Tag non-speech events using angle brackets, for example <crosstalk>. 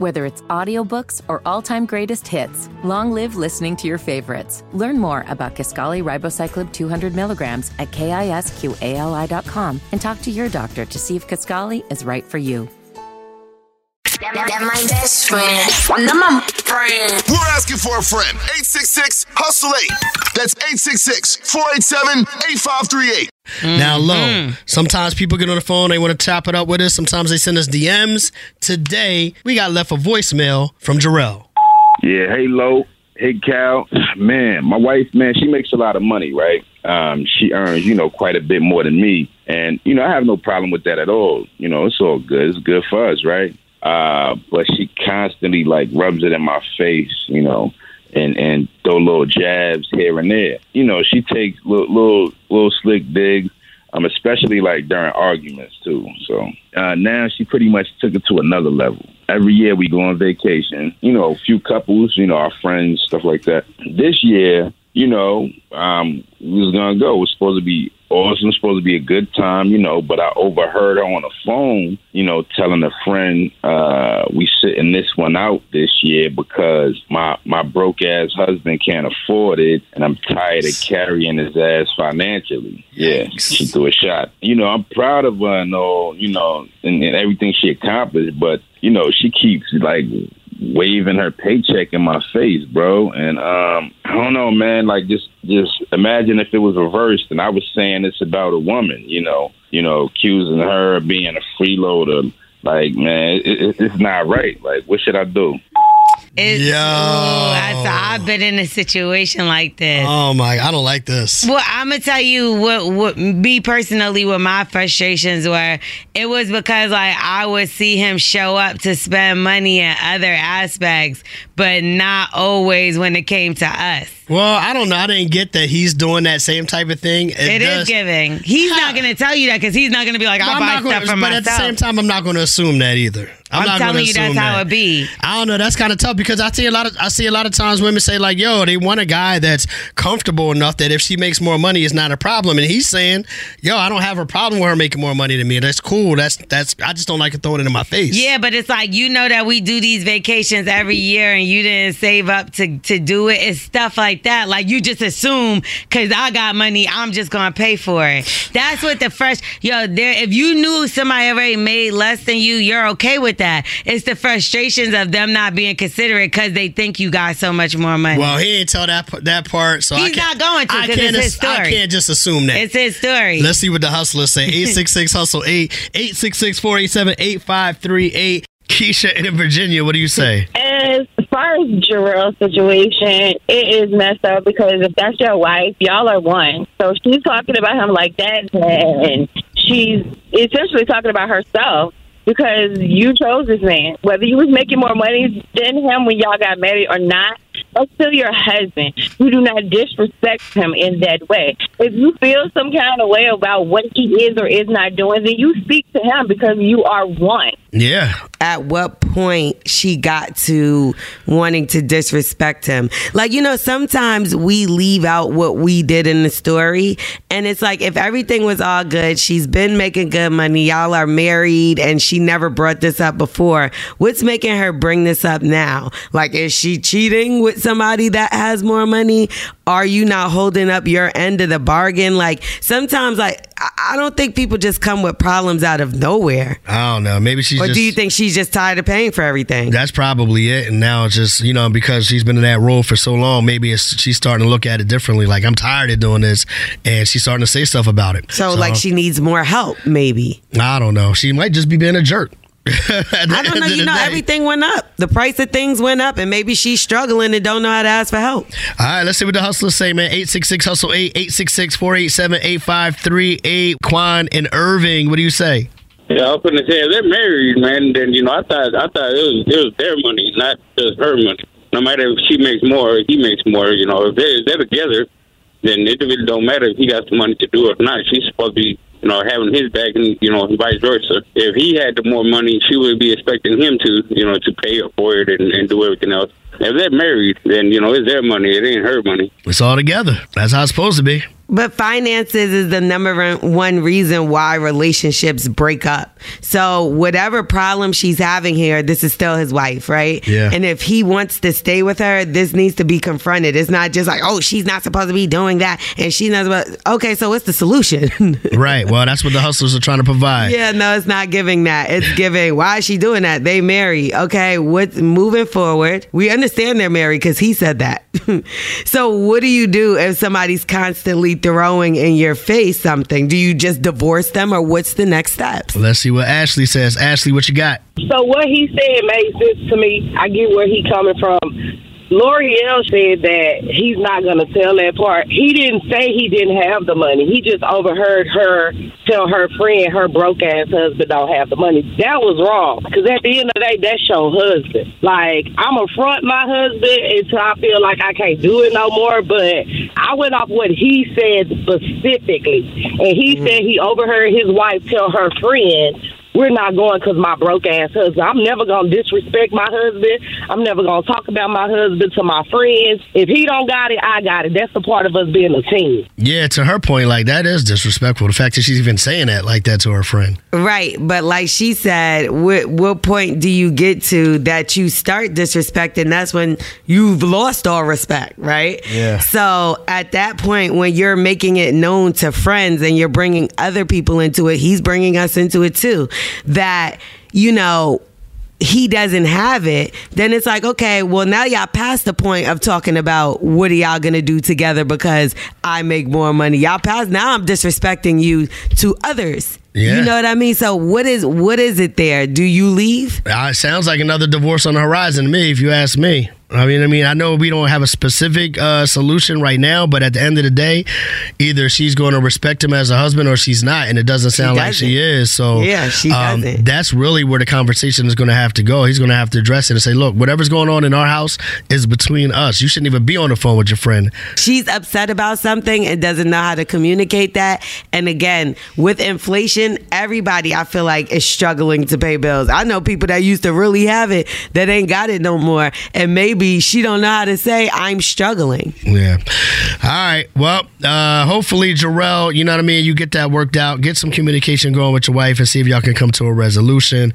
Whether it's audiobooks or all-time greatest hits, long live listening to your favorites. Learn more about Kisqali Ribociclib 200 milligrams at kisqali.com and talk to your doctor to see if Kisqali is right for you. That my best friend. Now my friend. We're asking for a friend. 866 Hustle 8. That's 866 487 8538. Now, low. Sometimes people get on the phone, they want to chop it up with us. Sometimes they send us DMs. Today, we got left a voicemail from Jarel. Yeah, hey Lo, hey Cal. Man, my wife, man, she makes a lot of money, right? Um, she earns, you know, quite a bit more than me. And, you know, I have no problem with that at all. You know, it's all good. It's good for us, right? Uh, but she constantly like rubs it in my face, you know, and and throw little jabs here and there. You know, she takes little little, little slick digs, um, especially like during arguments too. So uh, now she pretty much took it to another level. Every year we go on vacation. You know, a few couples, you know, our friends, stuff like that. This year, you know, um, we was gonna go. It was supposed to be awesome, supposed to be a good time, you know, but I overheard her on the phone, you know, telling a friend, uh, we sitting this one out this year because my my broke ass husband can't afford it and I'm tired of carrying his ass financially. Yeah. She threw a shot. You know, I'm proud of her and all, you know, and, and everything she accomplished, but you know, she keeps like waving her paycheck in my face, bro. And um, I don't know, man. Like just just imagine if it was reversed and I was saying it's about a woman, you know, you know, accusing her of being a freeloader. Like, man, it, it, it's not right. Like, what should I do? It's, Yo. Ooh, I, I've been in a situation like this. Oh my, I don't like this. Well, I'm gonna tell you what, what me personally, what my frustrations were. It was because like I would see him show up to spend money in other aspects, but not always when it came to us. Well, I don't know. I didn't get that he's doing that same type of thing. It is does- giving. He's not gonna tell you that because he's not gonna be like, I'll I'm buy gonna- stuff for but myself. But at the same time, I'm not going to assume that either. I'm, I'm not telling you that's assume how it be. I don't know. That's kind of tough because I see a lot of I see a lot of times women say like, "Yo, they want a guy that's comfortable enough that if she makes more money, it's not a problem." And he's saying, "Yo, I don't have a problem with her making more money than me. That's cool. That's that's. I just don't like it throwing it in my face." Yeah, but it's like you know that we do these vacations every year and you didn't save up to to do it. It's stuff like that. Like you just assume because I got money, I'm just gonna pay for it. That's what the fresh yo. There, if you knew somebody already made less than you, you're okay with that. It's the frustrations of them not being considerate because they think you got so much more money. Well, he ain't tell that that part, so I He's can't, not going to, I can't. it's his ass- I can't just assume that. it's his story. Let's see what the hustlers say. <laughs> 866 hustle 8 866 487 8538. Keisha in Virginia, what do you say? As far as Jarel's situation, it is messed up because if that's your wife, y'all are one. So she's talking about him like that, and she's essentially talking about herself because you chose this man. Whether you was making more money than him when y'all got married or not, that's still your husband. You do not disrespect him in that way. If you feel some kind of way about what he is or is not doing, then you speak to him because you are one. Yeah. At what point she got to wanting to disrespect him. Like, you know, sometimes we leave out what we did in the story. And it's like, if everything was all good, she's been making good money, y'all are married, and she never brought this up before. What's making her bring this up now? Like, is she cheating with somebody that has more money? Are you not holding up your end of the bargain? Like, sometimes, like, I don't think people just come with problems out of nowhere. I don't know. Maybe she's Or just. do you think she's just tired of paying for everything? That's probably it. And now it's just, you know, because she's been in that role for so long, maybe it's, she's starting to look at it differently. Like, I'm tired of doing this. And she's starting to say stuff about it. So, like she needs more help, maybe. I don't know. She might just be being a jerk. <laughs> I don't know. You know, everything went up. The price of things went up, and maybe she's struggling and don't know how to ask for help. All right, let's see what the hustlers say, man. 866 Hustle 8 866 487 8538. Quan and Irving, what do you say? Yeah, I was gonna say if they're married, man. Then you know, I thought I thought it was it was their money, not just her money. No matter if she makes more, or he makes more. You know, if they're, if they're together, then it really don't matter if he got the money to do it or not. She's supposed to be, you know, having his back, and you know, vice versa. If he had the more money, she would be expecting him to, you know, to pay for it and, and do everything else. if they're married, then you know it's their money. It ain't her money. It's all together. That's how it's supposed to be. But finances is the number one reason why relationships break up. So whatever problem she's having here, this is still his wife, right? Yeah. And if he wants to stay with her, this needs to be confronted. It's not just like, oh, she's not supposed to be doing that, and she's not supposed. Okay, so what's the solution? <laughs> right. Well, that's what the hustlers are trying to provide. Yeah, no, it's not giving that. It's giving. Why is she doing that? They marry. Okay, what's moving forward? We understand they're married because he said that. <laughs> so what do you do if somebody's constantly throwing in your face something? Do you just divorce them, or what's the next steps? Let's see what Ashley says. Ashley, what you got? So what he said made sense to me. I get where he coming from. L'Oreal said that he's not going to tell that part. He didn't say he didn't have the money. He just overheard her tell her friend her broke ass husband don't have the money. That was wrong. Because at the end of the day, that's your husband. Like, I'm going to front my husband until I feel like I can't do it no more. But I went off what he said specifically. And he mm-hmm. said he overheard his wife tell her friend we're not going because my broke ass husband. I'm never gonna disrespect my husband. I'm never gonna talk about my husband to my friends. If he don't got it, I got it. That's the part of us being a team. Yeah, to her point, like that is disrespectful. The fact that she's even saying that like that to her friend. Right, but like she said, what what point do you get to that you start disrespecting? That's when you've lost all respect, right? Yeah. So at that point, when you're making it known to friends and you're bringing other people into it, he's bringing us into it too. That you know he doesn't have it, then it's like, okay, well, now y'all past the point of talking about what are y'all gonna do together because I make more money. Y'all past now I'm disrespecting you to others. Yeah. You know what I mean? So what is what is it there? Do you leave? Uh, it sounds like another divorce on the horizon to me, if you ask me. I mean, I mean, I know we don't have a specific uh, solution right now, but at the end of the day, either she's going to respect him as a husband or she's not, and it doesn't sound like she doesn't. is. So Yeah, she um, doesn't. That's really where the conversation is going to have to go. He's going to have to address it and say, "Look, whatever's going on in our house is between us. You shouldn't even be on the phone with your friend." She's upset about something and doesn't know how to communicate that. And again, with inflation, everybody I feel like is struggling to pay bills. I know people that used to really have it that ain't got it no more. And she don't know how to say I'm struggling. Yeah. All right. Well, uh, hopefully, Jarel, you know what I mean? You get that worked out, get some communication going with your wife, and see if y'all can come to a resolution.